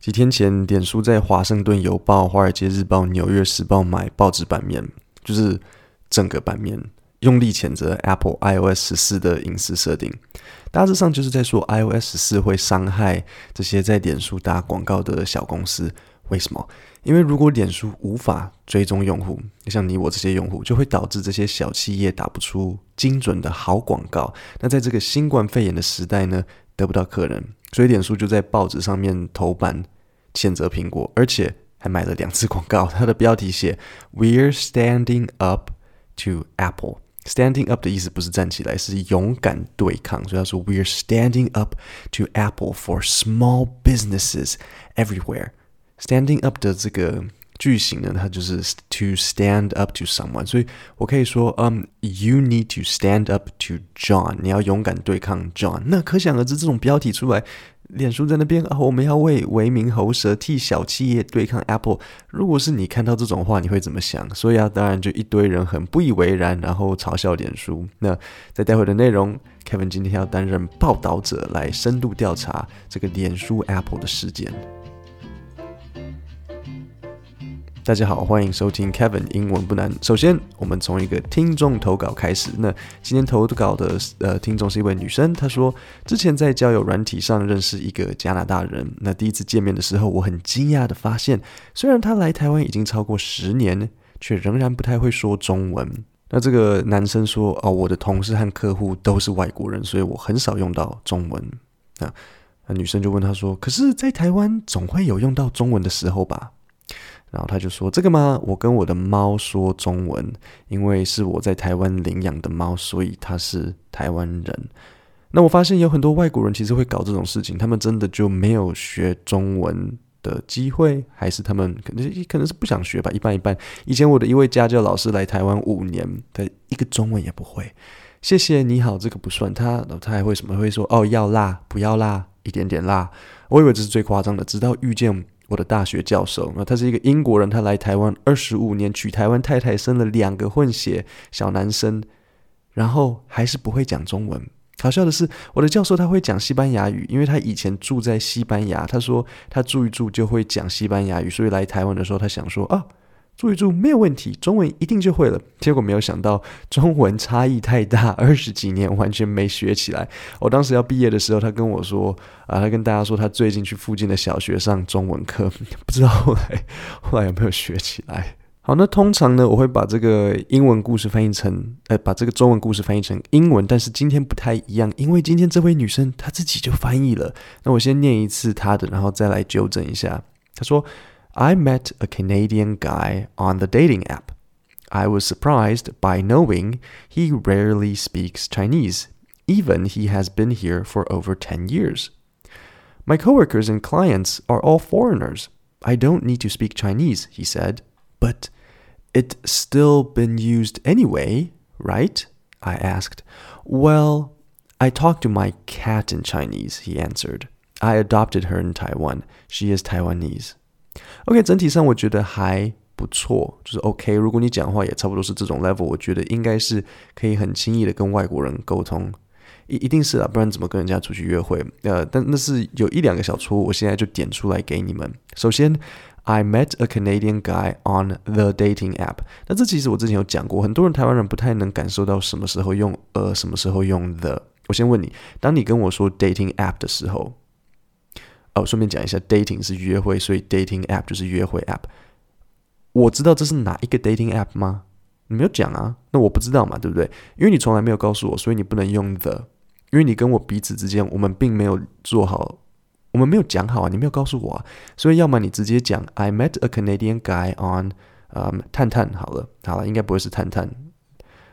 几天前，脸书在《华盛顿邮报》、《华尔街日报》、《纽约时报》买报纸版面，就是整个版面用力谴责 Apple iOS 十四的隐私设定。大致上就是在说 iOS 十四会伤害这些在脸书打广告的小公司。为什么？因为如果脸书无法追踪用户，像你我这些用户，就会导致这些小企业打不出精准的好广告。那在这个新冠肺炎的时代呢，得不到客人。所以脸书就在报纸上面头版谴责苹果，而且还买了两次广告。它的标题写 “We're standing up to Apple”。Standing up 的意思不是站起来，是勇敢对抗。所以他说 “We're standing up to Apple for small businesses everywhere”。Standing up 的这个句型呢，它就是 to stand up to someone。所以我可以说，嗯，You need to stand up to John。你要勇敢对抗 John。那可想而知，这种标题出来，脸书在那边啊，我们要为为民喉舌，替小企业对抗 Apple。如果是你看到这种话，你会怎么想？所以啊，当然就一堆人很不以为然，然后嘲笑脸书。那在待会的内容，Kevin 今天要担任报道者，来深度调查这个脸书 Apple 的事件。大家好，欢迎收听 Kevin 英文不难。首先，我们从一个听众投稿开始。那今天投稿的呃听众是一位女生，她说之前在交友软体上认识一个加拿大人。那第一次见面的时候，我很惊讶的发现，虽然他来台湾已经超过十年，却仍然不太会说中文。那这个男生说：“哦，我的同事和客户都是外国人，所以我很少用到中文。”那那女生就问他说：“可是，在台湾总会有用到中文的时候吧？”然后他就说：“这个吗？我跟我的猫说中文，因为是我在台湾领养的猫，所以它是台湾人。那我发现有很多外国人其实会搞这种事情，他们真的就没有学中文的机会，还是他们可能可能是不想学吧，一半一半。以前我的一位家教老师来台湾五年，他一个中文也不会。谢谢你好，这个不算。他他还会什么会说哦，要辣不要辣，一点点辣。我以为这是最夸张的，直到遇见。”我的大学教授，那他是一个英国人，他来台湾二十五年，娶台湾太太，生了两个混血小男生，然后还是不会讲中文。好笑的是，我的教授他会讲西班牙语，因为他以前住在西班牙，他说他住一住就会讲西班牙语，所以来台湾的时候，他想说啊。注一住没有问题，中文一定就会了。结果没有想到中文差异太大，二十几年完全没学起来。我当时要毕业的时候，他跟我说啊，他跟大家说他最近去附近的小学上中文课，不知道后来后来有没有学起来。好，那通常呢，我会把这个英文故事翻译成，呃，把这个中文故事翻译成英文，但是今天不太一样，因为今天这位女生她自己就翻译了。那我先念一次她的，然后再来纠正一下。她说。I met a Canadian guy on the dating app. I was surprised by knowing he rarely speaks Chinese, even he has been here for over 10 years. My coworkers and clients are all foreigners. I don't need to speak Chinese, he said. But it's still been used anyway, right? I asked. Well, I talk to my cat in Chinese, he answered. I adopted her in Taiwan. She is Taiwanese. OK，整体上我觉得还不错，就是 OK。如果你讲话也差不多是这种 level，我觉得应该是可以很轻易的跟外国人沟通，一一定是啦，不然怎么跟人家出去约会？呃，但那是有一两个小错误，我现在就点出来给你们。首先，I met a Canadian guy on the dating app。那这其实我之前有讲过，很多人台湾人不太能感受到什么时候用呃，什么时候用 the。我先问你，当你跟我说 dating app 的时候。顺便讲一下，dating 是约会，所以 dating app 就是约会 app。我知道这是哪一个 dating app 吗？你没有讲啊，那我不知道嘛，对不对？因为你从来没有告诉我，所以你不能用 the。因为你跟我彼此之间，我们并没有做好，我们没有讲好啊，你没有告诉我啊，所以要么你直接讲 I met a Canadian guy on，嗯，探探好了，好了，应该不会是探探，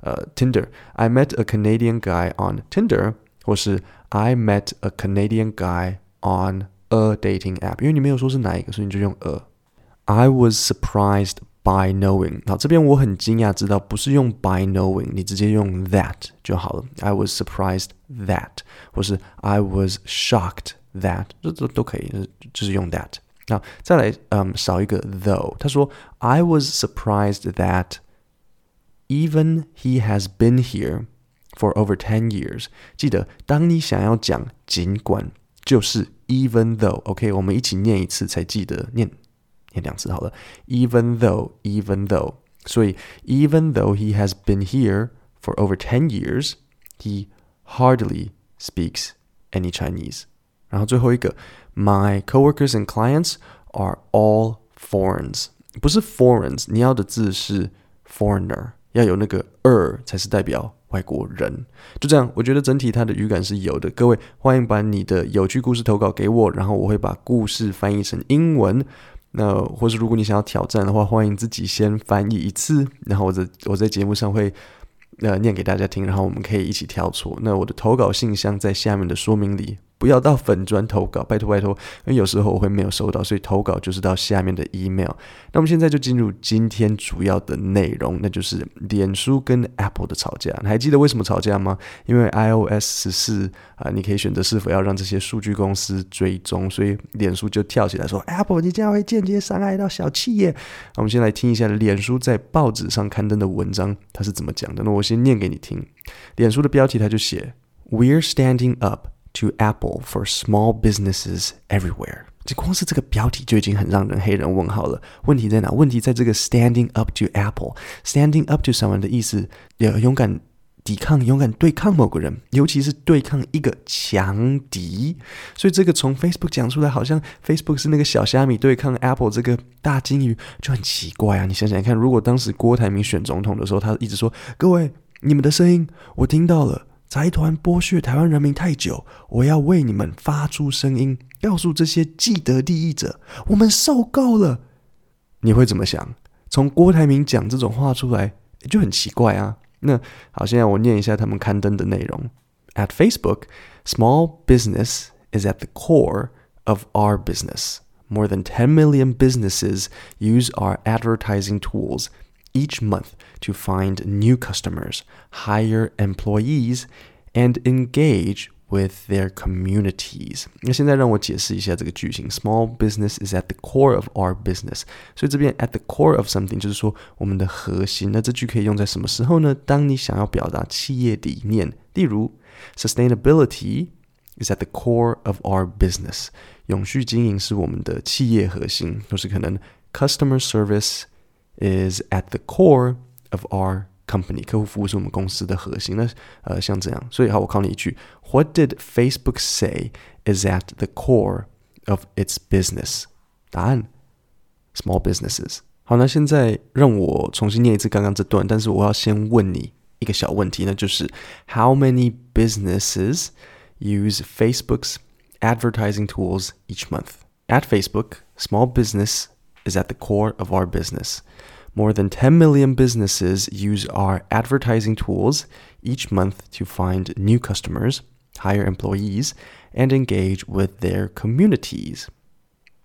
呃，Tinder。I met a Canadian guy on Tinder，或是 I met a Canadian guy on。A dating app，因为你没有说是哪一个，所以你就用 a。I was surprised by knowing。好，这边我很惊讶，知道不是用 by knowing，你直接用 that 就好了。I was surprised that，或是 I was shocked that，这这都可以，就是用 that。那再来，嗯，少一个 though。他说 I was surprised that even he has been here for over ten years。记得，当你想要讲尽管，就是。 even though，OK，、okay, 我们一起念一次才记得念念两次好了。Even though，even though，所以 even though he has been here for over ten years, he hardly speaks any Chinese。然后最后一个，My coworkers and clients are all foreigners，不是 foreigners，你要的字是 foreigner， 要有那个二才是代表外国人。就这样，我觉得整体它的语感是有的。各位欢迎把你的有趣故事投稿给我，然后我会把故事翻译成英文。那或是如果你想要挑战的话，欢迎自己先翻译一次，然后我在我在节目上会。呃，念给大家听，然后我们可以一起挑错。那我的投稿信箱在下面的说明里。不要到粉专投稿，拜托拜托，因为有时候我会没有收到，所以投稿就是到下面的 email。那我们现在就进入今天主要的内容，那就是脸书跟 Apple 的吵架。你还记得为什么吵架吗？因为 iOS 十四啊，你可以选择是否要让这些数据公司追踪，所以脸书就跳起来说：“Apple，你这样会间接伤害到小企业。”那我们先来听一下脸书在报纸上刊登的文章，它是怎么讲的？那我先念给你听。脸书的标题它就写：“We're standing up。” To Apple for small businesses everywhere，这光是这个标题就已经很让人黑人问号了。问题在哪？问题在这个 standing up to Apple。standing up to someone 的意思，要勇敢抵抗、勇敢对抗某个人，尤其是对抗一个强敌。所以这个从 Facebook 讲出来，好像 Facebook 是那个小虾米对抗 Apple 这个大鲸鱼，就很奇怪啊！你想想看，如果当时郭台铭选总统的时候，他一直说：“各位，你们的声音我听到了。”财团剥削台湾人民太久，我要为你们发出声音，告诉这些既得利益者，我们受够了。你会怎么想？从郭台铭讲这种话出来，就很奇怪啊。那好，现在我念一下他们刊登的内容。At Facebook, small business is at the core of our business. More than 10 million businesses use our advertising tools. Each month to find new customers, hire employees, and engage with their communities。那现在让我解释一下这个句型。Small business is at the core of our business。所以这边 at the core of something 就是说我们的核心。那这句可以用在什么时候呢？当你想要表达企业理念，例如 sustainability is at the core of our business。永续经营是我们的企业核心，就是可能 customer service。is at the core of our company，客户服务是我们公司的核心。那呃，像这样，所以好，我考你一句：What did Facebook say is at the core of its business？答案：small businesses。好，那现在让我重新念一次刚刚这段，但是我要先问你一个小问题，那就是 How many businesses use Facebook's advertising tools each month? At Facebook, small business is at the core of our business. More than 10 million businesses use our advertising tools each month to find new customers, hire employees, and engage with their communities.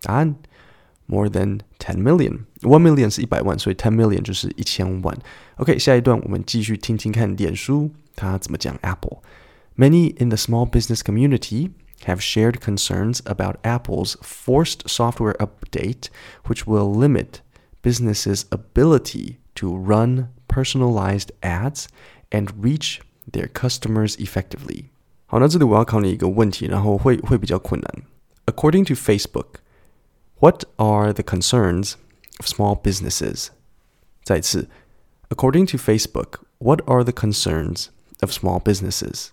答案 More than 10 million. 1 million 是一百万，所以10 million 就是一千万。OK，下一段我们继续听听看脸书它怎么讲 Apple。Many in the small business community have shared concerns about Apple's forced software update, which will limit businesses' ability to run personalized ads and reach their customers effectively. 好，那这里我要考你一个问题，然后会会比较困难。According to Facebook, what are the concerns of small businesses? 再次，According to Facebook, what are the concerns of small businesses?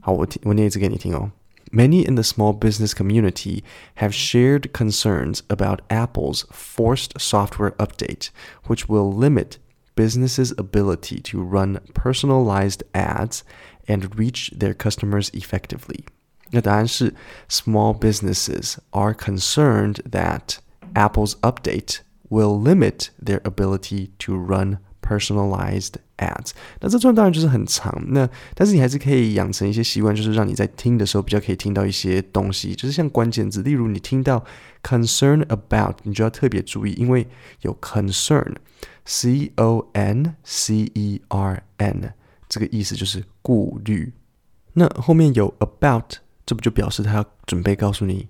好，我听我念一次给你听哦。 Many in the small business community have shared concerns about Apple's forced software update, which will limit businesses' ability to run personalized ads and reach their customers effectively. 那答案是 small businesses are concerned that Apple's update will limit their ability to run personalized ads，那这段当然就是很长，那但是你还是可以养成一些习惯，就是让你在听的时候比较可以听到一些东西，就是像关键字，例如你听到 concern about，你就要特别注意，因为有 concern，c o n c e r n，这个意思就是顾虑。那后面有 about，这不就表示他要准备告诉你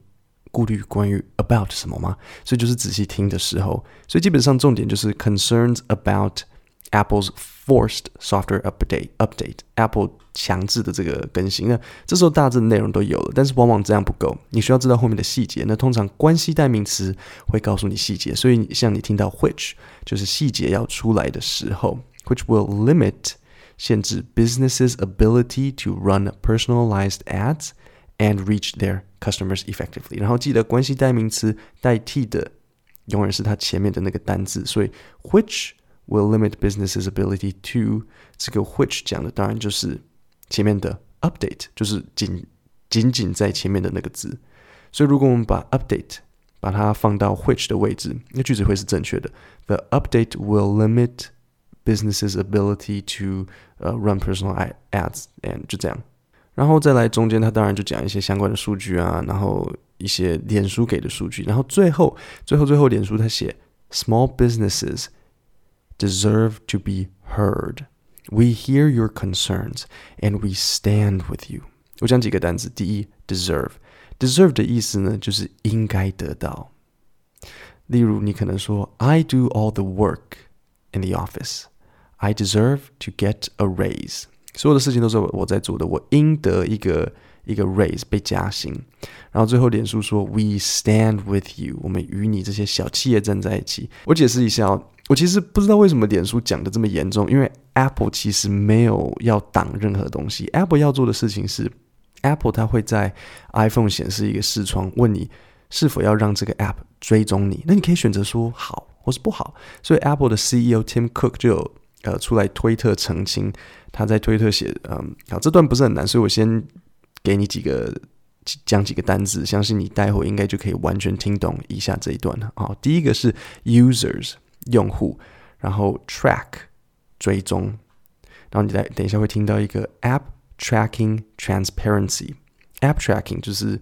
顾虑关于 about 什么吗？所以就是仔细听的时候，所以基本上重点就是 concerns about。Apple's forced software update update Apple 强制的这个更新。那这时候大致的内容都有了，但是往往这样不够，你需要知道后面的细节。那通常关系代名词会告诉你细节，所以像你听到 which 就是细节要出来的时候，which will limit 限制 businesses ability to run personalized ads and reach their customers effectively。然后记得关系代名词代替的永远是它前面的那个单字，所以 which。 Will limit businesses' ability to 这个 which 讲的当然就是前面的 update，就是仅仅仅在前面的那个字。所以如果我们把 update 把它放到 which 的位置，那句子会是正确的。The update will limit businesses' ability to、uh, run personal ads，and 就这样。然后再来中间，它当然就讲一些相关的数据啊，然后一些脸书给的数据，然后最后最后最后脸书它写 small businesses。deserve to be heard. We hear your concerns and we stand with you. 我讲几个单词。第一，deserve。deserve 的意思呢，就是应该得到。例如，你可能说，I do all the work in the office. I deserve to get a raise. 所有的事情都是我在做的，我应得一个一个 raise 被加薪。然后最后，脸书说，We stand with you. 我们与你这些小企业站在一起。我解释一下哦。 我其实不知道为什么脸书讲的这么严重，因为 Apple 其实没有要挡任何东西。Apple 要做的事情是，Apple 它会在 iPhone 显示一个视窗，问你是否要让这个 App 追踪你。那你可以选择说好或是不好。所以 Apple 的 CEO Tim Cook 就有呃出来推特澄清，他在推特写，嗯，好，这段不是很难，所以我先给你几个讲几个单字，相信你待会应该就可以完全听懂以下这一段了。好，第一个是 Users。用户，然后 track 追踪，然后你再等一下会听到一个 app tracking transparency。app tracking 就是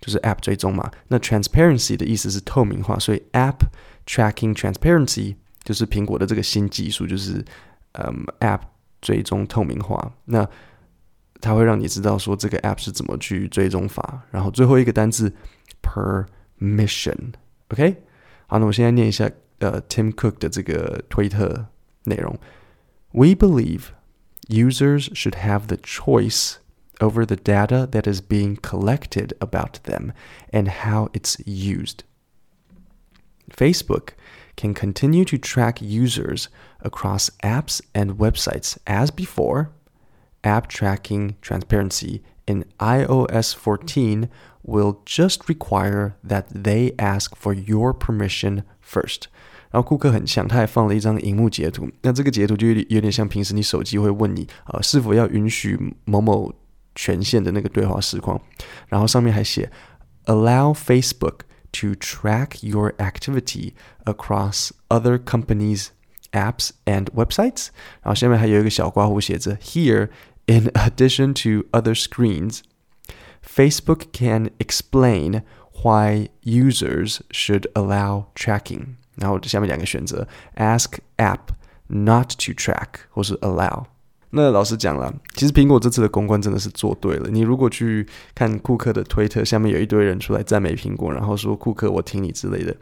就是 app 追踪嘛，那 transparency 的意思是透明化，所以 app tracking transparency 就是苹果的这个新技术，就是嗯 app 追踪透明化。那它会让你知道说这个 app 是怎么去追踪法。然后最后一个单字 permission，OK？好，那我现在念一下。呃，Tim Cook 的这个推特内容，We believe users should have the choice over the data that is being collected about them and how it's used. Facebook can continue to track users across apps and websites as before. App tracking transparency in iOS 14 will just require that they ask for your permission first. 然后库克很强，他还放了一张荧幕截图。那这个截图就有点有点像平时你手机会问你啊、呃、是否要允许某某权限的那个对话实况。然后上面还写 Allow Facebook to track your activity across other companies' apps and websites。然后下面还有一个小括弧写着 Here, in addition to other screens, Facebook can explain why users should allow tracking。 然后下面两个选择：ask app not to track，或是 allow。那老实讲了，其实苹果这次的公关真的是做对了。你如果去看库克的推特，下面有一堆人出来赞美苹果，然后说库克我挺你之类的，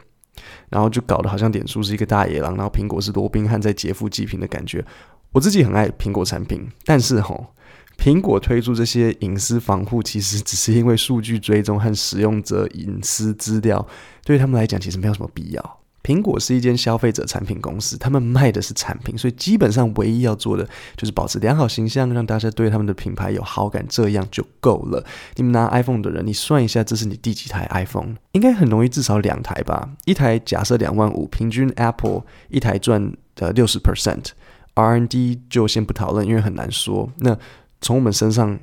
然后就搞得好像脸书是一个大野狼，然后苹果是罗宾汉在劫富济贫的感觉。我自己很爱苹果产品，但是吼，苹果推出这些隐私防护，其实只是因为数据追踪和使用者隐私资料，对他们来讲其实没有什么必要。苹果是一间消费者产品公司，他们卖的是产品，所以基本上唯一要做的就是保持良好形象，让大家对他们的品牌有好感，这样就够了。你们拿 iPhone 的人，你算一下，这是你第几台 iPhone？应该很容易，至少两台吧？一台假设两万五，平均 Apple 一台赚的六十 percent，R&D 就先不讨论，因为很难说。那从我们身上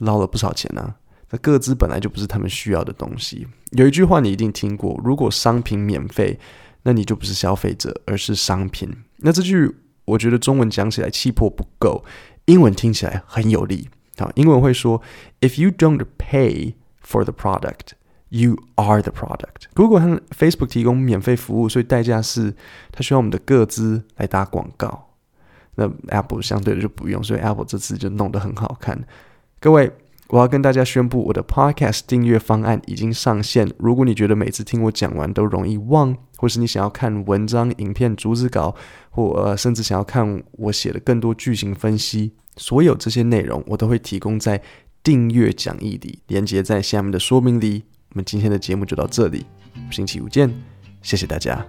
捞了不少钱呢、啊。那个资本来就不是他们需要的东西。有一句话你一定听过：如果商品免费，那你就不是消费者，而是商品。那这句我觉得中文讲起来气魄不够，英文听起来很有力。好，英文会说：If you don't pay for the product, you are the product。如果和 Facebook 提供免费服务，所以代价是它需要我们的个资来打广告。那 Apple 相对的就不用，所以 Apple 这次就弄得很好看。各位。我要跟大家宣布，我的 Podcast 订阅方案已经上线。如果你觉得每次听我讲完都容易忘，或是你想要看文章、影片、逐字稿，或呃甚至想要看我写的更多句型分析，所有这些内容我都会提供在订阅讲义里，连接在下面的说明里。我们今天的节目就到这里，星期五见，谢谢大家。